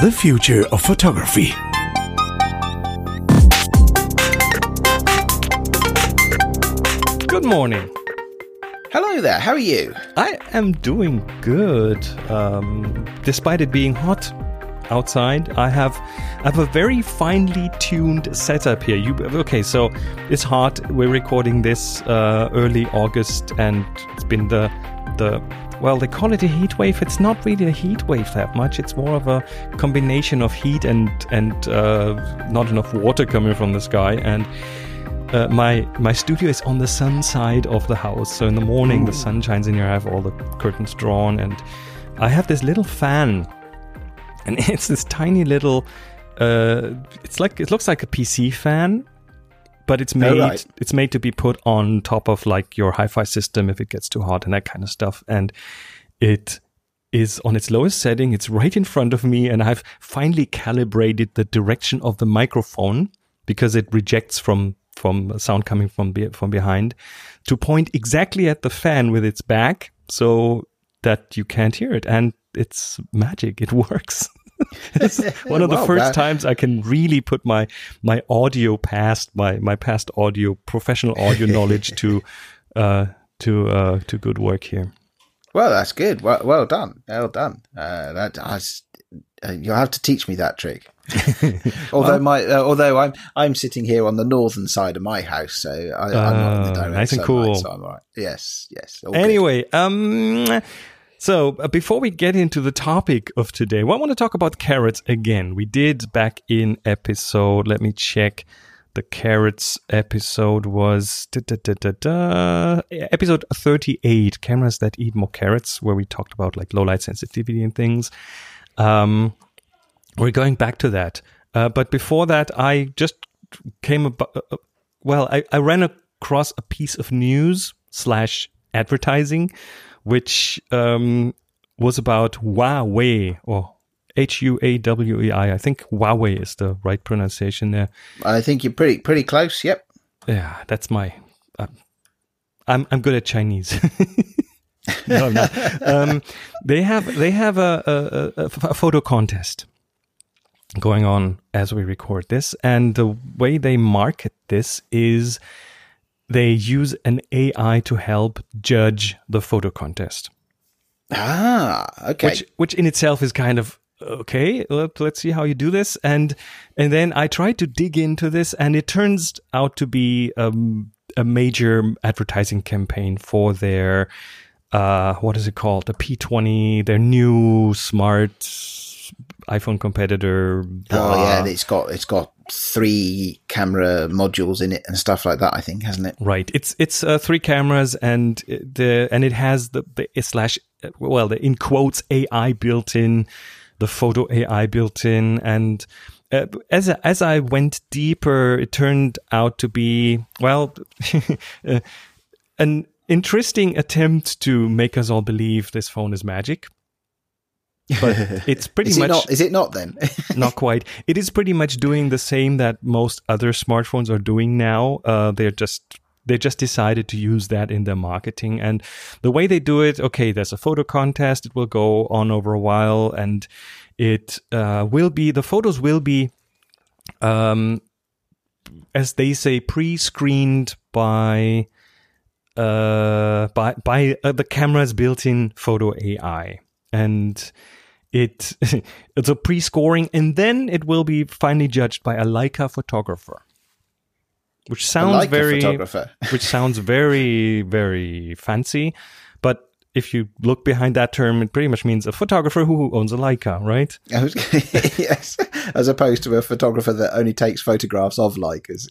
The future of photography. Good morning. Hello there, how are you? I am doing good. Um, despite it being hot outside, I have I have a very finely tuned setup here. You okay? So it's hot. We're recording this uh, early August, and it's been the the well, they call it a heat wave. It's not really a heat wave that much. It's more of a combination of heat and and uh, not enough water coming from the sky and uh, my my studio is on the sun side of the house. So in the morning, the sun shines in here. I have all the curtains drawn, and I have this little fan, and it's this tiny little. Uh, it's like it looks like a PC fan, but it's oh, made right. it's made to be put on top of like your hi-fi system if it gets too hot and that kind of stuff. And it is on its lowest setting. It's right in front of me, and I've finally calibrated the direction of the microphone because it rejects from from sound coming from be, from behind to point exactly at the fan with its back so that you can't hear it and it's magic it works it's one of the Wow, first that- times i can really put my my audio past my my past audio professional audio knowledge to uh to uh to good work here Well, that's good. Well, well done. Well done. Uh, that I uh, you'll have to teach me that trick. although my uh, although I'm I'm sitting here on the northern side of my house, so I, I'm not in the Oh, direct nice and sunlight, cool. So I'm all right. Yes, yes. all good. Anyway, um, so uh, before we get into the topic of today, well, I want to talk about carrots again. We did back in episode. Let me check. The carrots episode was da, da, da, episode thirty-eight. Cameras that eat more carrots, where we talked about like low light sensitivity and things. Um, we're going back to that. Uh, but before that, I just came about. Uh, well, I, I ran across a piece of news slash advertising, which um, was about Huawei or H U A W E I. I think Huawei is the right pronunciation there. I think you're pretty pretty close. Yep. Yeah, that's my. Uh, I'm I'm good at Chinese. no, I'm not. Um, they have they have a, a, a, a photo contest going on as we record this, and the way they market this is they use an AI to help judge the photo contest, Ah, okay. which which in itself is kind of okay. Let, let's see how you do this, and and then I tried to dig into this, and it turns out to be um, a major advertising campaign for their uh, what is it called? The P20, their new smart iPhone competitor. oh yeah, and it's got it's got three camera modules in it and stuff like that. I think hasn't it? Right. It's it's uh, three cameras and the and it has the the slash well the in quotes AI built in, the photo AI built in, and uh, as as I went deeper, it turned out to be well uh, an interesting attempt to make us all believe this phone is magic. But it's pretty Is much it not? Is it not then? not quite. It is pretty much doing the same that most other smartphones are doing now. Uh, they're just they just decided to use that in their marketing and the way they do it. Okay, there's a photo contest. It will go on over a while, and it uh, will be the photos will be, um, as they say, pre-screened by uh, by by uh, the camera's built-in photo AI, and it it's a pre-scoring, and then it will be finally judged by a Leica photographer, which sounds very photographer. which sounds very very fancy, but if you look behind that term, it pretty much means a photographer who owns a Leica, right? Yes, as opposed to a photographer that only takes photographs of Leicas.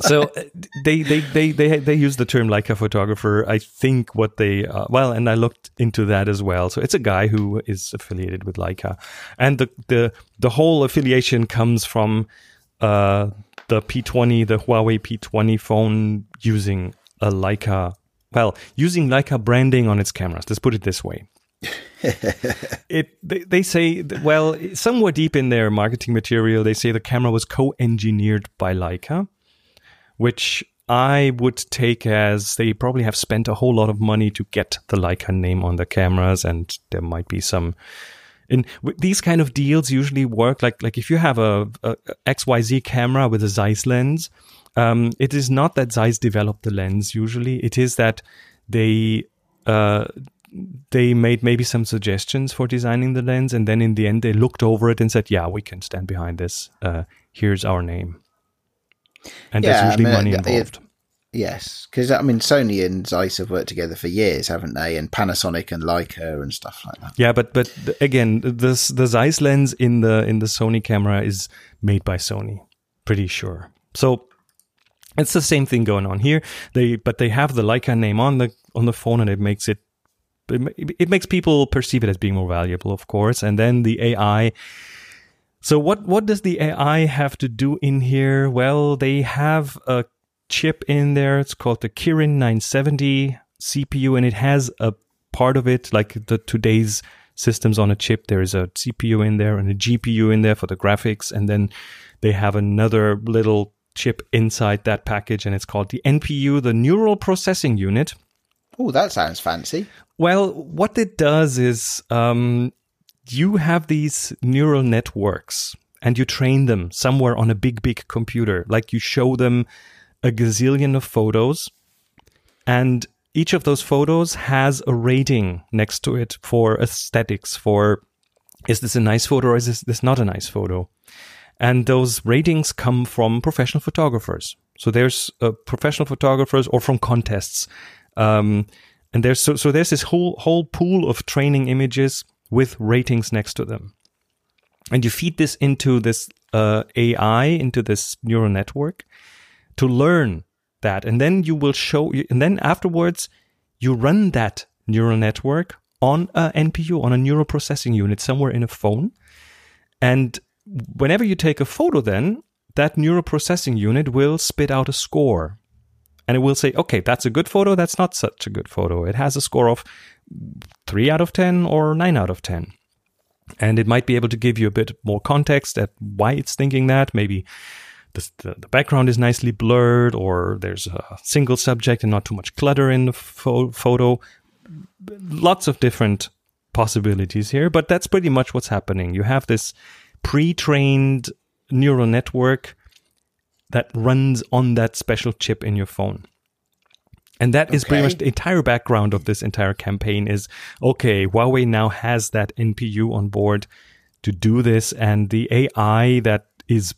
So uh, they, they they they they use the term Leica photographer. I think what they uh, well, and I looked into that as well. So it's a guy who is affiliated with Leica, and the the the whole affiliation comes from uh, the P20, the Huawei P20 phone using a Leica. Well, using Leica branding on its cameras. Let's put it this way. it they, they say well somewhere deep in their marketing material they say the camera was co-engineered by Leica which I would take as they probably have spent a whole lot of money to get the Leica name on the cameras, and there might be some in these kind of deals usually work like like if you have a, a XYZ camera with a Zeiss lens, um, it is not that Zeiss developed the lens. Usually, it is that they uh, they made maybe some suggestions for designing the lens, and then in the end, they looked over it and said, "Yeah, we can stand behind this. Uh, here's our name." And yeah, there's usually I mean, money involved. It, yes, because I mean, Sony and Zeiss have worked together for years, haven't they? And Panasonic and Leica and stuff like that. Yeah, but but again, this the Zeiss lens in the in the Sony camera is made by Sony, pretty sure. So it's the same thing going on here. They but they have the Leica name on the on the phone, and it makes it it makes people perceive it as being more valuable, of course. And then the AI. So what what does the AI have to do in here? Well, they have a chip in there. It's called the Kirin 970 CPU, and it has a part of it like the today's systems on a chip. There is a CPU in there and a GPU in there for the graphics, and then they have another little chip inside that package, and it's called the NPU, the Neural Processing Unit. Oh, that sounds fancy. Well, what it does is um, you have these neural networks and you train them somewhere on a big, big computer. Like you show them a gazillion of photos, and each of those photos has a rating next to it for aesthetics, for is this a nice photo or is this, this not a nice photo? And those ratings come from professional photographers. So there's uh, professional photographers or from contests. Um, and there's so, so there's this whole whole pool of training images with ratings next to them. And you feed this into this uh, AI, into this neural network to learn that. And then you will show, and then afterwards, you run that neural network on a NPU, on a neural processing unit somewhere in a phone. And whenever you take a photo, then that neural processing unit will spit out a score. And it will say, okay, that's a good photo, that's not such a good photo. It has a score of 3 out of 10 or 9 out of 10. And it might be able to give you a bit more context at why it's thinking that. Maybe the, the background is nicely blurred, or there's a single subject and not too much clutter in the fo- photo. Lots of different possibilities here, but that's pretty much what's happening. You have this pre-trained neural network that runs on that special chip in your phone. And that is okay. pretty much the entire background of this entire campaign is okay, Huawei now has that NPU on board to do this and the AI that is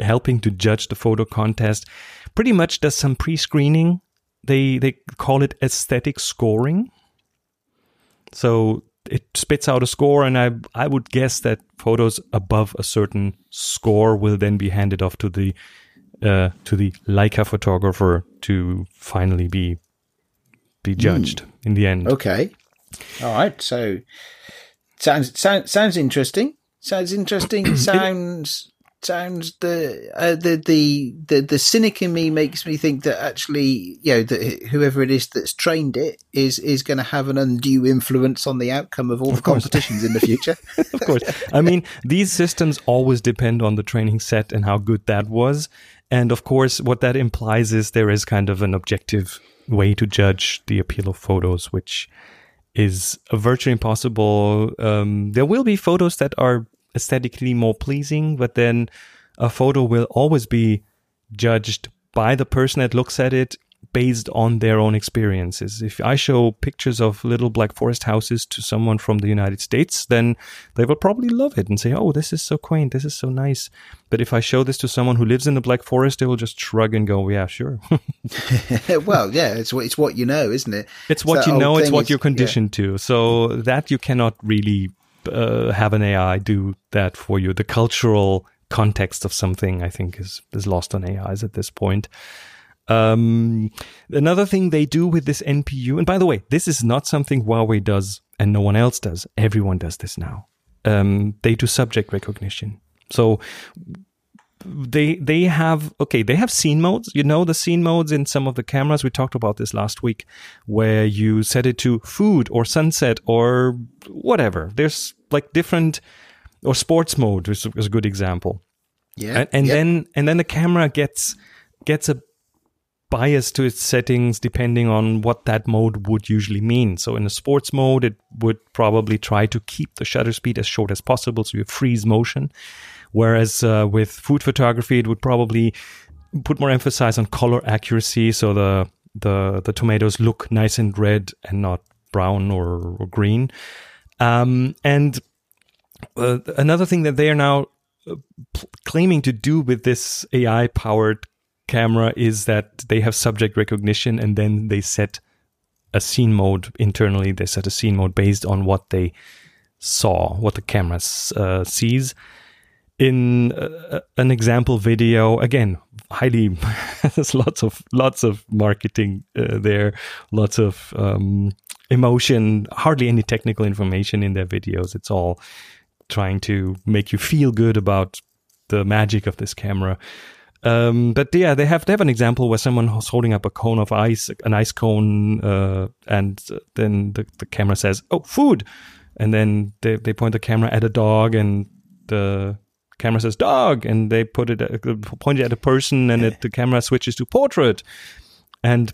helping to judge the photo contest pretty much does some pre-screening. They they call it aesthetic scoring. So it spits out a score, and I I would guess that photos above a certain score will then be handed off to the uh, to the Leica photographer to finally be be judged mm. in the end. Okay, all right. So sounds sounds sounds interesting. Sounds interesting. sounds sounds the uh, the the the the cynic in me makes me think that actually you know that whoever it is that's trained it is is going to have an undue influence on the outcome of all of the course. competitions in the future. Of course. I mean these systems always depend on the training set and how good that was. And of course what that implies is there is kind of an objective way to judge the appeal of photos which is virtually impossible um, there will be photos that are aesthetically more pleasing, but then a photo will always be judged by the person that looks at it based on their own experiences. If I show pictures of little black forest houses to someone from the United States, then they will probably love it and say, "Oh, this is so quaint. This is so nice." But if I show this to someone who lives in the black forest, they will just shrug and go, "Yeah, sure." well, yeah, it's what it's what you know, isn't it? It's what you oh, know. It's what is, you're conditioned yeah. to. So that you cannot really uh, have an AI do that for you. The cultural context of something, I think, is is lost on AIs at this point. Um, another thing they do with this NPU, and by the way, this is not something Huawei does and no one else does. Everyone does this now. Um, they do subject recognition. So they they have okay they have scene modes. You know the scene modes in some of the cameras? We talked about this last week where you set it to food or sunset or whatever. There's like different or sports mode is, a good example. Yeah and, and then and then the camera gets gets a bias to its settings depending on what that mode would usually mean. So in a sports mode, it would probably try to keep the shutter speed as short as possible, so you freeze motion. Whereas uh, with food photography, it would probably put more emphasis on color accuracy, so the the the tomatoes look nice and red and not brown or, or green. Um, and uh, another thing that they are now uh, claiming to do with this AI powered camera is that they have subject recognition and then they set a scene mode internally. They set a scene mode based on what they saw, what the camera uh, sees. In uh, an example video, again, highly there's lots of lots of marketing uh, there, lots of um, emotion, hardly any technical information in their videos. It's all trying to make you feel good about the magic of this camera. Um, but yeah, they have they have an example where someone was holding up a cone of ice, an ice cone, uh, and then the, the camera says, "Oh, food," and then they they point the camera at a dog, and the camera says "dog," and they put it at, point it at a person, and it, the camera switches to portrait, and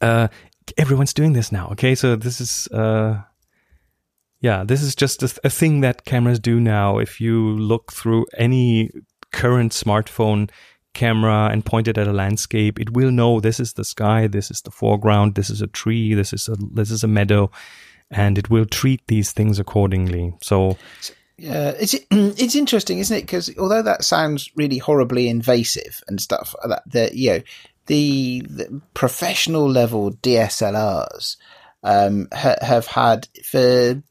uh, everyone's doing this now. Okay, so this is. Uh, yeah, this is just a, a, thing that cameras do now. If you look through any current smartphone camera and point it at a landscape, it will know this is the sky, this is the foreground, this is a tree, this is a this is a meadow, and it will treat these things accordingly. So. Yeah, it's it's interesting, isn't it? Because although that sounds really horribly invasive and stuff, that the you know the, the professional level DSLRs um, ha- have had for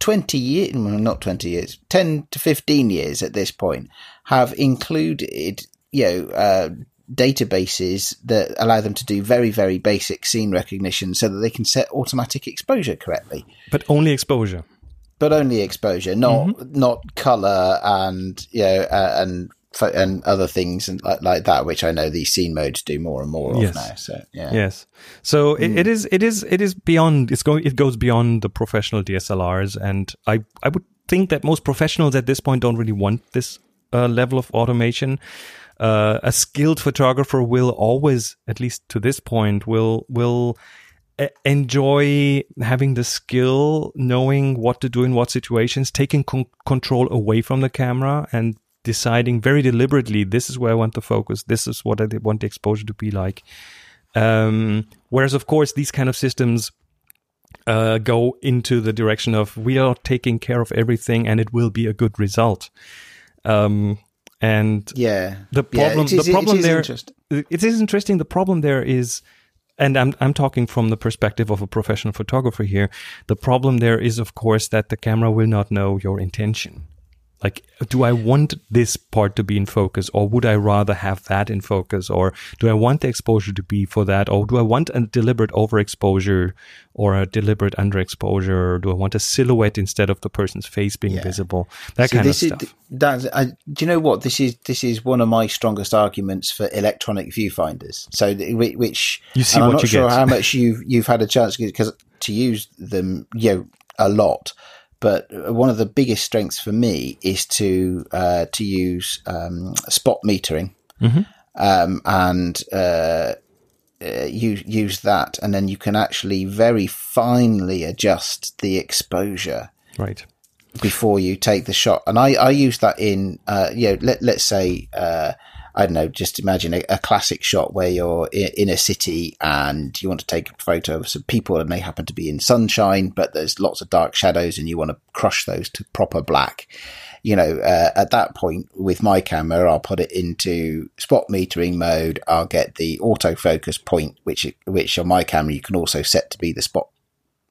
20 years, well, not 20 years, 10 to 15 years at this point, have included, you know, uh, databases that allow them to do very, very basic scene recognition so that they can set automatic exposure correctly. But only exposure. But only exposure, not mm-hmm. not color and you know uh, and and other things and like, like, that, which I know these scene modes do more and more yes. of now. So yeah, yes. So mm. it, it is it is it is beyond. It's going. It goes beyond the professional DSLRs, and I I would think that most professionals at this point don't really want this uh, level of automation. Uh, a skilled photographer will always, at least to this point, will will enjoy having the skill, knowing what to do in what situations, taking con- control away from the camera, and deciding very deliberately this is where I want to focus, this is what I want the exposure to be like. Um, whereas, of course, these kind of systems uh, go into the direction of we are taking care of everything and it will be a good result. Um, and yeah, the problem, yeah, is, the problem there, it is interesting. The problem there is, and I'm I'm talking from the perspective of a professional photographer here. The problem there is, of course, that the camera will not know your intention. Like, do I want this part to be in focus or would I rather have that in focus? Or do I want the exposure to be for that? Or do I want a deliberate overexposure or a deliberate underexposure? Or do I want a silhouette instead of the person's face being yeah. visible? That See, kind of stuff. Is, that's, I, do you know what? This is, this is one of my strongest arguments for electronic viewfinders. So, which you see I'm not sure get. how much you've, you've had a chance because to use them, you know, a lot but one of the biggest strengths for me is to uh, to use um, spot metering mm-hmm. um, and uh, uh, use use that, and then you can actually very finely adjust the exposure. Right. Before you take the shot, and I, I use that in, uh, you know, let let's say uh, I don't know, just imagine a, a classic shot where you're in, a city and you want to take a photo of some people and they happen to be in sunshine, but there's lots of dark shadows and you want to crush those to proper black. You know, uh, at that point with my camera, I'll put it into spot metering mode. I'll get the autofocus point, which, which on my camera you can also set to be the spot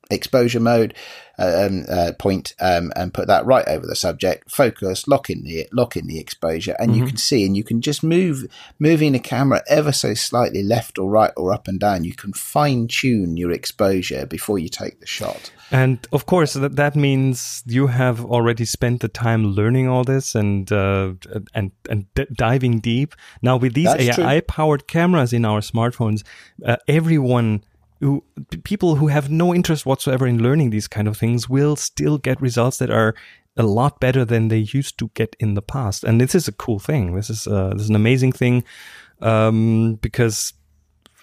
exposure mode um, uh, point, um, and put that right over the subject. Focus, lock in the lock in the exposure, and mm-hmm. you can see, and you can just move moving the camera ever so slightly left or right or up and down. You can fine tune your exposure before you take the shot. And of course, that that means you have already spent the time learning all this and uh, and and d- diving deep. Now with these AI powered cameras in our smartphones, uh, everyone who people who have no interest whatsoever in learning these kind of things will still get results that are a lot better than they used to get in the past. And this is a cool thing. This is uh, this is an amazing thing um, because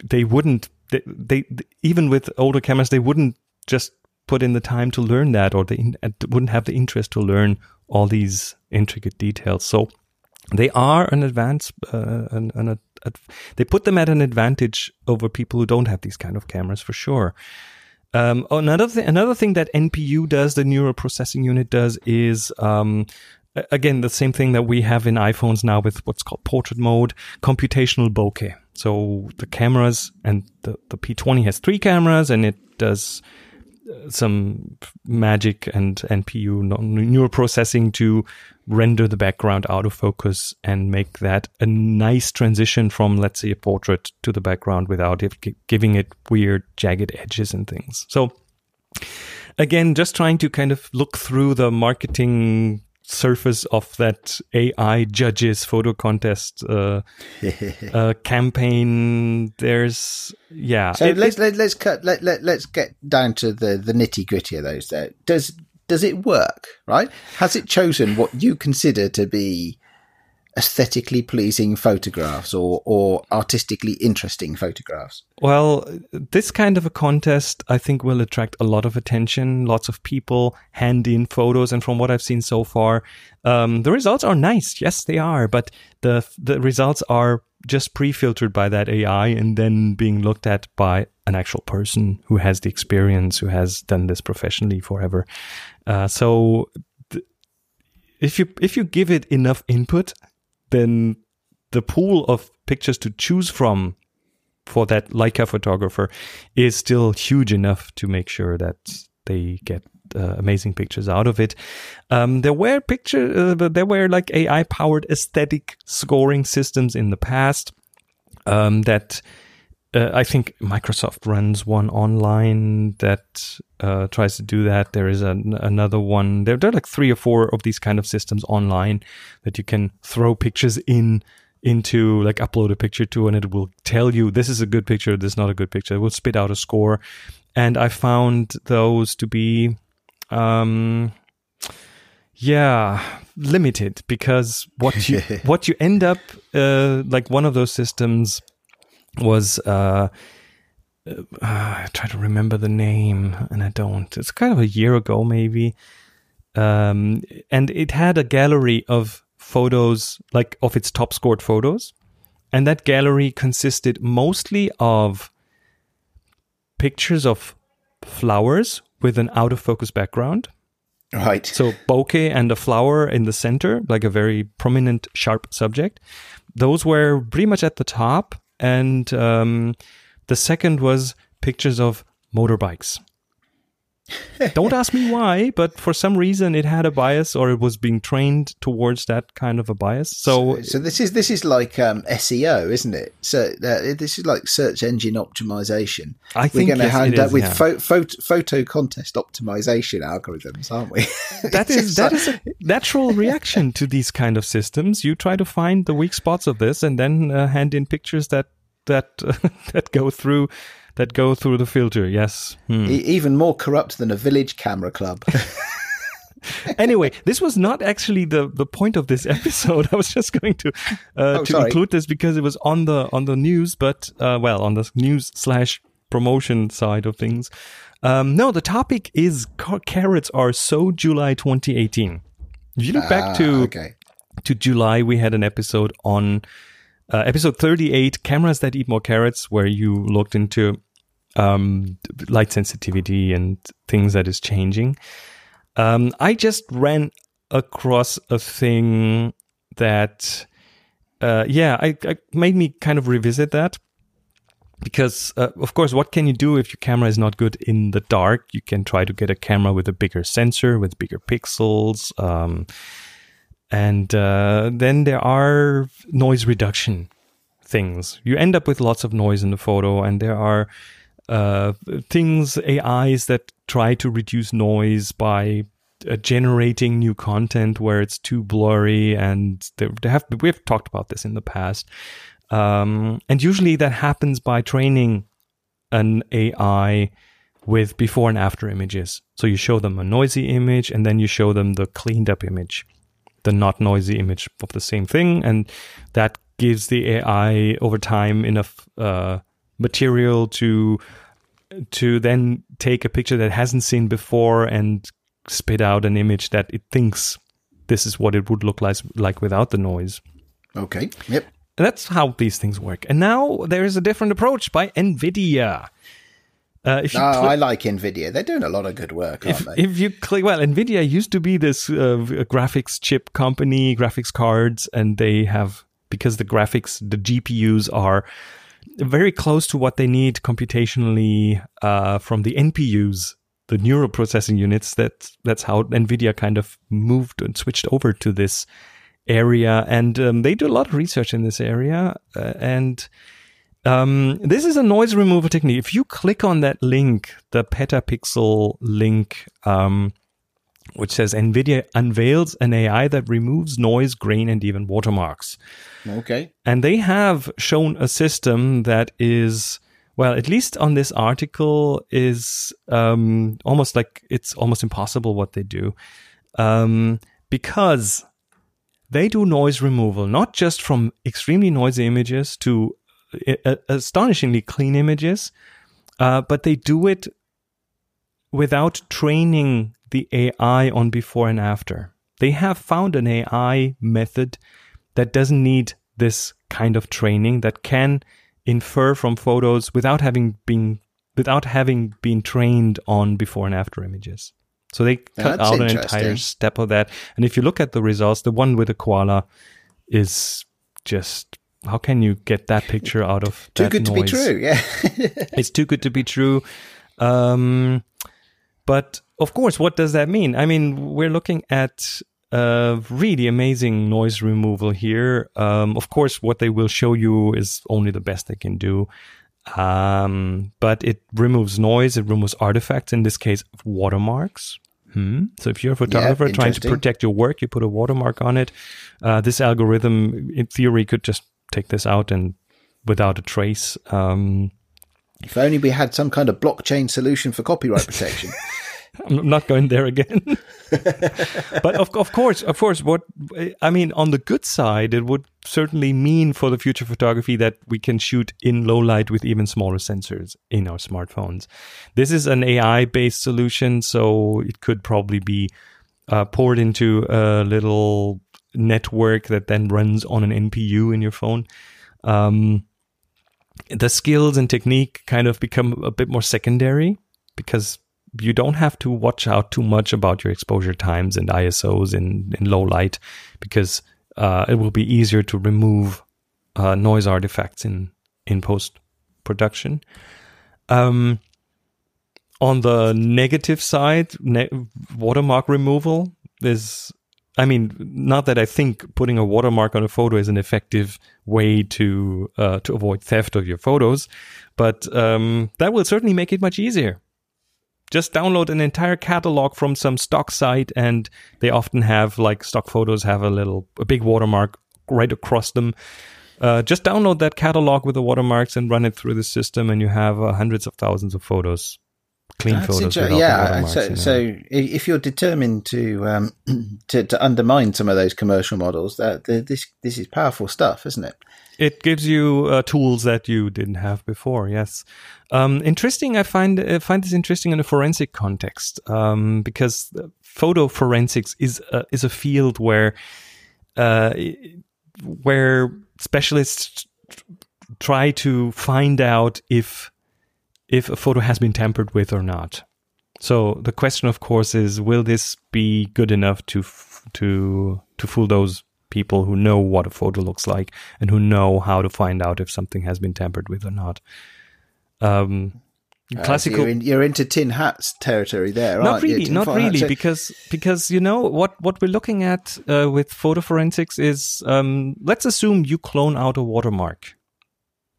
they wouldn't they, they even with older cameras they wouldn't just put in the time to learn that or they wouldn't have the interest to learn all these intricate details so they are an advance uh, an, an, a, a, they put them at an advantage over people who don't have these kind of cameras for sure um, another th- another thing that NPU does, the neural processing unit does, is um, again the same thing that we have in iPhones now with what's called portrait mode, computational bokeh. So the cameras and the, the P20 has three cameras and it does some magic and NPU neural processing to render the background out of focus and make that a nice transition from, let's say, a portrait to the background without it giving it weird jagged edges and things. So again, just trying to kind of look through the marketing surface of that AI judges photo contest uh, uh, campaign. There's yeah. So it, let's let, let's cut let, let let's get down to the the nitty gritty of those. There does does it work? Right? Has it chosen what you consider to be aesthetically pleasing photographs or, or artistically interesting photographs? Well, this kind of a contest, I think, will attract a lot of attention. Lots of people hand in photos, and from what I've seen so far, um, the results are nice. Yes, they are, but the the results are just pre-filtered by that AI and then being looked at by an actual person who has the experience, who has done this professionally forever. Uh, so. if you if you give it enough input, then the pool of pictures to choose from for that Leica photographer is still huge enough to make sure that they get uh, amazing pictures out of it. Um, there were picture, uh, there were like AI powered aesthetic scoring systems in the past um, that uh, I think Microsoft runs one online that uh, tries to do that. There is an, another one. There, there are like three or four of these kind of systems online that you can throw pictures in into like upload a picture to and it will tell you this is a good picture this is not a good picture it will spit out a score and i found those to be um yeah limited because what you what you end up uh like one of those systems was uh, uh, I try to remember the name and I don't. It's kind of a year ago, maybe. Um, and it had a gallery of photos, like of its top scored photos. And that gallery consisted mostly of pictures of flowers with an out of focus background. Right. So bokeh and a flower in the center, like a very prominent, sharp subject. Those were pretty much at the top and um, the second was pictures of motorbikes. Don't ask me why, but for some reason it had a bias, or it was being trained towards that kind of a bias. So, so, so this is this is like um, SEO, isn't it? So uh, this is like search engine optimization. I think we're going yes, to hand up with yeah. pho- photo, photo contest optimization algorithms, aren't we? that is that is a natural reaction to these kind of systems. You try to find the weak spots of this, and then uh, hand in pictures that that uh, that go through that go through the filter. Yes, hmm. e- even more corrupt than a village camera club. anyway, this was not actually the, the point of this episode. I was just going to uh, Oh, to sorry. include this because it was on the on the news, but uh, well, on the news slash promotion side of things. Um, no, the topic is car- carrots are so July 2018. If you look back Ah, to okay. to July, we had an episode on uh, episode 38, cameras that eat more carrots, where you looked into um, light sensitivity and things that is changing. Um, I just ran across a thing that, uh, yeah, I, I made me kind of revisit that because, uh, of course, what can you do if your camera is not good in the dark? You can try to get a camera with a bigger sensor, with bigger pixels. Um, and uh, then there are noise reduction things. You end up with lots of noise in the photo, and there are uh, things, AIs that try to reduce noise by uh, generating new content where it's too blurry. And they, have we've talked about this in the past. Um, and usually that happens by training an AI with before and after images. So you show them a noisy image, and then you show them the cleaned up image the not noisy image of the same thing, and that gives the AI over time enough uh, material to to then take a picture that hasn't seen before and spit out an image that it thinks this is what it would look like like without the noise. Okay. Yep. And that's how these things work. And now there is a different approach by NVIDIA. Uh, cl- I like Nvidia. They're doing a lot of good work, if, aren't they? If you click, well, Nvidia used to be this uh, graphics chip company, graphics cards, and they have because the graphics, the GPUs are very close to what they need computationally uh, from the NPUs, the neural processing units. That that's how Nvidia kind of moved and switched over to this area, and um, they do a lot of research in this area, uh, and um, this is a noise removal technique. If you click on that link, the petapixel link, um, which says NVIDIA unveils an AI that removes noise, grain, and even watermarks. Okay. And they have shown a system that is, well, at least on this article, is um, almost like it's almost impossible what they do. Um, because they do noise removal, not just from extremely noisy images to astonishingly clean images, uh, but they do it without training the AI on before and after. They have found an AI method that doesn't need this kind of training that can infer from photos without having been without having been trained on before and after images. So they cut out an entire step of that. And if you look at the results, the one with the koala is just how can you get that picture out of too good noise? to be true? Yeah, it's too good to be true. Um, but of course, what does that mean? I mean, we're looking at uh, really amazing noise removal here. Um, of course, what they will show you is only the best they can do. Um, but it removes noise, it removes artifacts, in this case, watermarks. Hmm. So if you're a photographer yeah, trying to protect your work, you put a watermark on it. Uh, this algorithm, in theory, could just take this out and without a trace. Um, if only we had some kind of blockchain solution for copyright protection. I'm not going there again. but of, of course, of course, what I mean on the good side, it would certainly mean for the future photography that we can shoot in low light with even smaller sensors in our smartphones. This is an AI based solution, so it could probably be uh, poured into a little network that then runs on an NPU in your phone. Um, the skills and technique kind of become a bit more secondary because you don't have to watch out too much about your exposure times and ISOs in, in low light because uh, it will be easier to remove uh, noise artifacts in, in post production. Um, on the negative side, ne- watermark removal is I mean, not that I think putting a watermark on a photo is an effective way to uh, to avoid theft of your photos, but um, that will certainly make it much easier. Just download an entire catalog from some stock site, and they often have like stock photos have a little a big watermark right across them. Uh, just download that catalog with the watermarks and run it through the system, and you have uh, hundreds of thousands of photos clean That's photos. yeah. So, know. so if you're determined to, um, to to undermine some of those commercial models, that this this is powerful stuff, isn't it? It gives you uh, tools that you didn't have before. Yes, um, interesting. I find I find this interesting in a forensic context um, because photo forensics is a, is a field where uh, where specialists try to find out if if a photo has been tampered with or not. So the question, of course, is: Will this be good enough to f- to to fool those people who know what a photo looks like and who know how to find out if something has been tampered with or not? Um, uh, classical. So you're, in, you're, into tin hats territory there, not really, not really, hats. because because you know what what we're looking at uh, with photo forensics is um, let's assume you clone out a watermark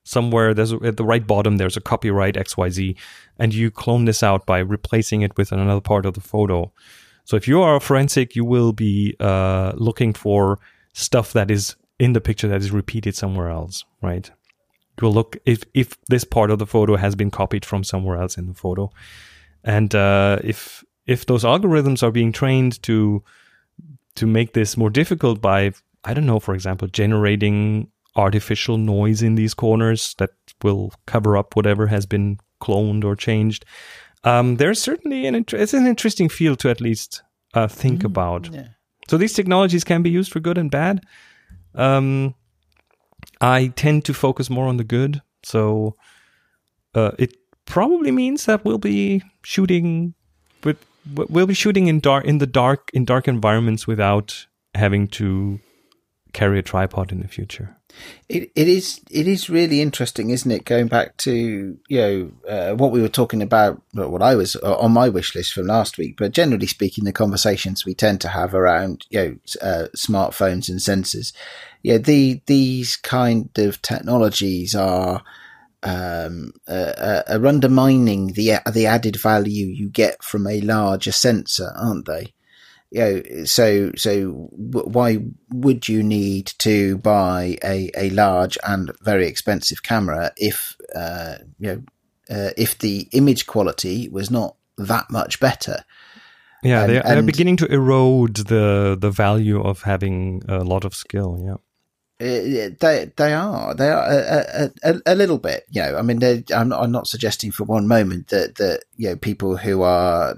somewhere there's at the right bottom there's a copyright xyz and you clone this out by replacing it with another part of the photo. So if you are a forensic you will be uh, looking for stuff that is in the picture that is repeated somewhere else right? You will look if if this part of the photo has been copied from somewhere else in the photo. And uh, if if those algorithms are being trained to to make this more difficult by i don't know for example generating artificial noise in these corners that will cover up whatever has been cloned or changed. Um, there's certainly an int- it's an interesting field to at least uh, think mm, about. Yeah. So these technologies can be used for good and bad. Um, I tend to focus more on the good. So uh, it probably means that we'll be shooting with we'll be shooting in dark in the dark in dark environments without having to carry a tripod in the future. It it is it is really interesting, isn't it? Going back to you know uh, what we were talking about, what I was uh, on my wish list from last week. But generally speaking, the conversations we tend to have around you know uh, smartphones and sensors, yeah, the these kind of technologies are. Um, uh, uh, are undermining the the added value you get from a larger sensor, aren't they? You know, so so why would you need to buy a, a large and very expensive camera if uh, you know uh, if the image quality was not that much better? Yeah, and, they're, they're beginning to erode the the value of having a lot of skill. Yeah. Uh, they they are they are a, a, a, little bit you know I mean I'm not, I'm not suggesting for one moment that that you know people who are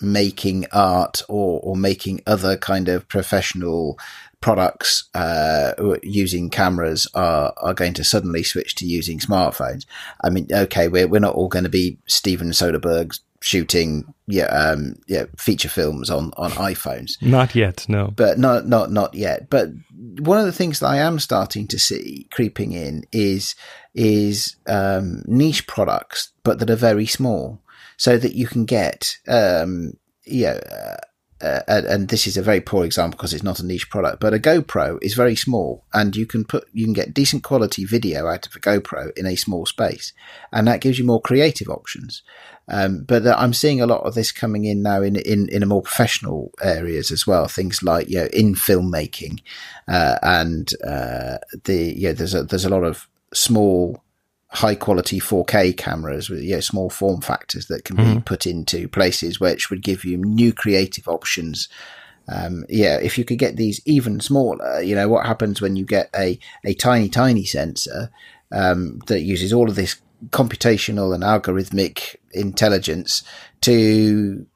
making art or, or making other kind of professional products uh, using cameras are, are going to suddenly switch to using smartphones. I mean, okay, we're, we're not all going to be Steven Soderbergh shooting yeah um yeah feature films on on iPhones. Not yet no. But not not not yet. But one of the things that I am starting to see creeping in is is um niche products but that are very small so that you can get, um, yeah, uh, uh, and this is a very poor example because it's not a niche product, but a GoPro is very small, and you can put you can get decent quality video out of a GoPro in a small space, and that gives you more creative options. Um, but I'm seeing a lot of this coming in now in in, in a more professional areas as well. Things like you know in filmmaking, uh, and uh, the yeah there's a there's a lot of small high quality 4K cameras with you know, small form factors that can mm-hmm. be put into places which would give you new creative options. Um, yeah, if you could get these even smaller, you know, what happens when you get a, a tiny, tiny sensor um, that uses all of this computational and algorithmic intelligence to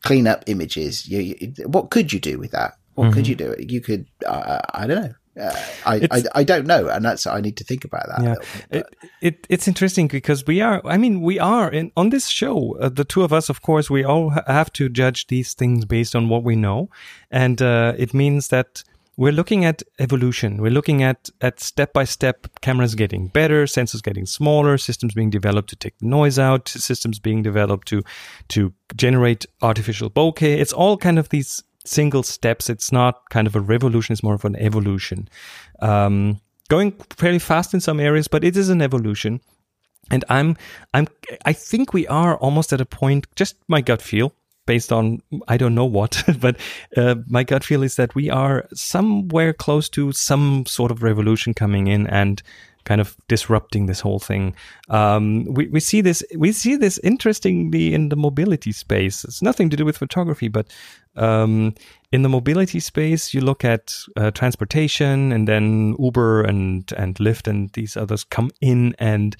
clean up images? You, you, what could you do with that? What mm-hmm. could you do? You could, uh, I don't know, uh, I, I, I don't know, and that's I need to think about that. Yeah, bit, it, it it's interesting because we are. I mean, we are in on this show. Uh, the two of us, of course, we all ha- have to judge these things based on what we know, and uh, it means that we're looking at evolution. We're looking at at step by step cameras getting better, sensors getting smaller, systems being developed to take the noise out, systems being developed to to generate artificial bokeh. It's all kind of these single steps. It's not kind of a revolution. It's more of an evolution. Um, going fairly fast in some areas, but it is an evolution. And I'm, I'm, I think we are almost at a point, just my gut feel, based on I don't know what, but uh, my gut feel is that we are somewhere close to some sort of revolution coming in, and kind of disrupting this whole thing. Um, we, we see this we see this interestingly in the mobility space. It's nothing to do with photography, but um, in the mobility space, you look at uh, transportation, and then Uber and and Lyft and these others come in and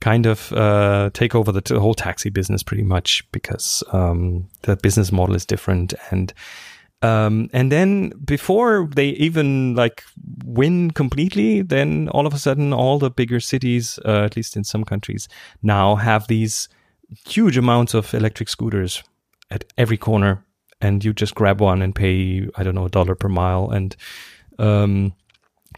kind of uh, take over the, t- whole taxi business pretty much because um, the business model is different and um, and then before they even like win completely, then all of a sudden, all the bigger cities, uh, at least in some countries, now have these huge amounts of electric scooters at every corner, and you just grab one and pay I don't know a dollar per mile, and um,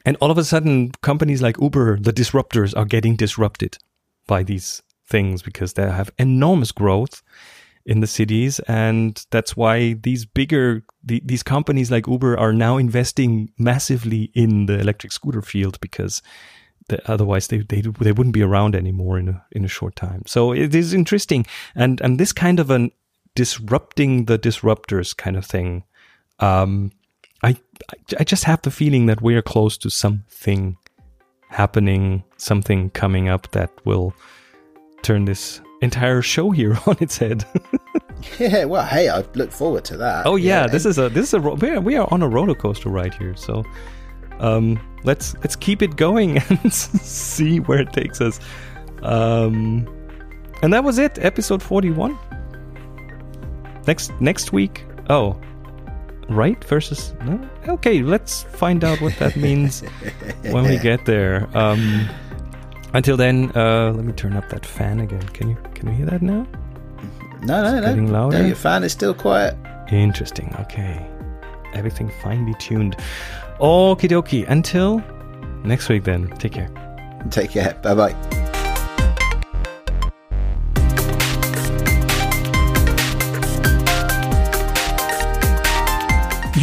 and all of a sudden, companies like Uber, the disruptors, are getting disrupted by these things because they have enormous growth in the cities. And that's why these bigger the, these companies like uber are now investing massively in the electric scooter field because the, otherwise they, they they wouldn't be around anymore in a in a short time. So it is interesting. And and this kind of an disrupting the disruptors kind of thing um i i just have the feeling that we are close to something happening something coming up that will turn this entire show here on its head. yeah, well, hey, I look forward to that. Oh yeah, yeah this is a this is a we are, we are on a roller coaster ride here. So um, let's let's keep it going and see where it takes us. Um, and that was it, episode forty-one. Next next week. Oh, right versus no. Okay, let's find out what that means when we get there. Um, until then, uh, let me turn up that fan again. Can you can you hear that now? No, no, no. getting louder? No, your fan is still quiet. Interesting. Okay, everything finely tuned. Okie dokie. Until next week, then. Take care. Take care. Bye bye.